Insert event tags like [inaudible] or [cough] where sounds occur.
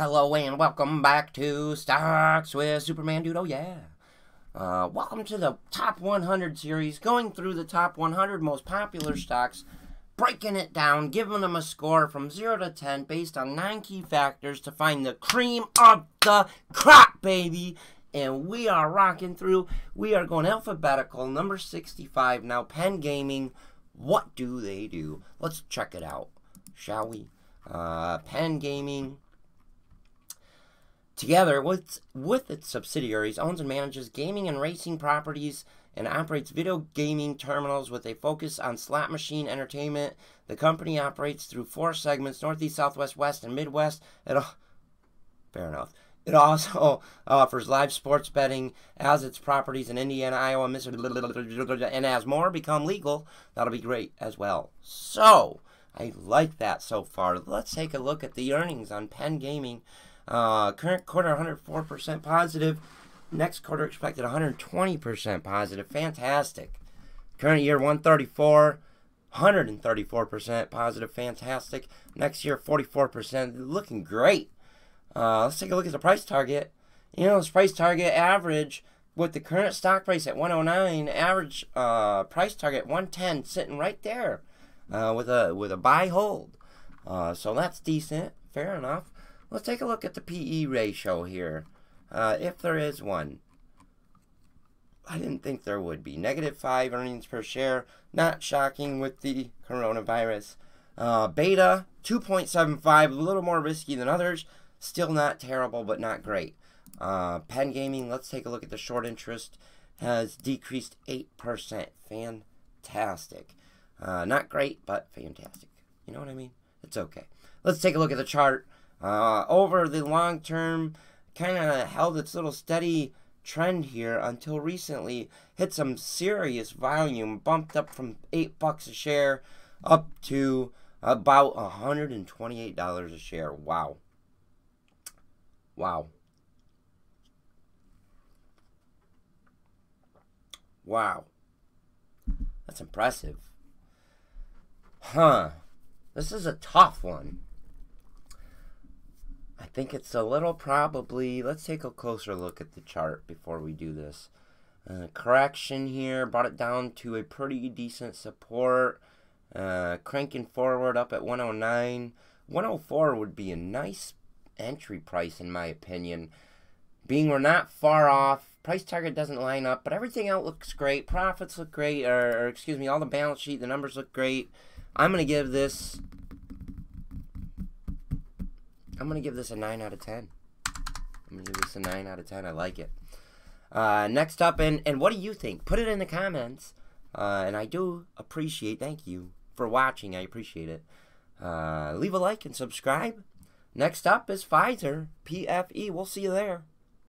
Hello and welcome back to Stocks with Superman Dude. Oh yeah. Uh, welcome to the Top 100 series, going through the top 100 most popular stocks, breaking it down, giving them a score from 0 to 10 based on 9 key factors to find the cream of the crop, baby. And we are rocking through. We are going alphabetical, number 65. Now, Penn Gaming, what do they do? Let's check it out, shall we? Uh, Penn Gaming Together with, with its subsidiaries, owns and manages gaming and racing properties and operates video gaming terminals with a focus on slot machine entertainment. The company operates through four segments Northeast, Southwest, West, and Midwest. It, fair enough. It also [laughs] offers live sports betting as its properties in Indiana, Iowa, Mississippi, and as more become legal, that'll be great as well. So, I like that so far. Let's take a look at the earnings on Penn Gaming. Uh, current quarter 104% positive. Next quarter expected 120% positive. Fantastic. Current year 134, 134% positive. Fantastic. Next year 44%. Looking great. Uh, let's take a look at the price target. You know, this price target average with the current stock price at 109, average uh, price target 110, sitting right there uh, with a with a buy hold. Uh, so that's decent. Fair enough. Let's take a look at the PE ratio here, uh, if there is one. I didn't think there would be. Negative 5 earnings per share. Not shocking with the coronavirus. Uh, beta, 2.75. A little more risky than others. Still not terrible, but not great. Uh, Penn Gaming, let's take a look at the short interest. Has decreased 8%. Fantastic. Uh, not great, but fantastic. You know what I mean? It's okay. Let's take a look at the chart. Uh, over the long term, kind of held its little steady trend here until recently hit some serious volume, bumped up from eight bucks a share up to about $128 a share. Wow. Wow. Wow. That's impressive. Huh. This is a tough one. I think it's a little probably. Let's take a closer look at the chart before we do this. Uh, correction here brought it down to a pretty decent support. Uh, cranking forward up at 109. 104 would be a nice entry price, in my opinion. Being we're not far off, price target doesn't line up, but everything else looks great. Profits look great, or, or excuse me, all the balance sheet, the numbers look great. I'm going to give this I'm going to give this a 9 out of 10. I'm going to give this a 9 out of 10. I like it. Uh, next up, and, and what do you think? Put it in the comments. Uh, and I do appreciate, thank you for watching. I appreciate it. Uh, leave a like and subscribe. Next up is Pfizer, PFE. We'll see you there.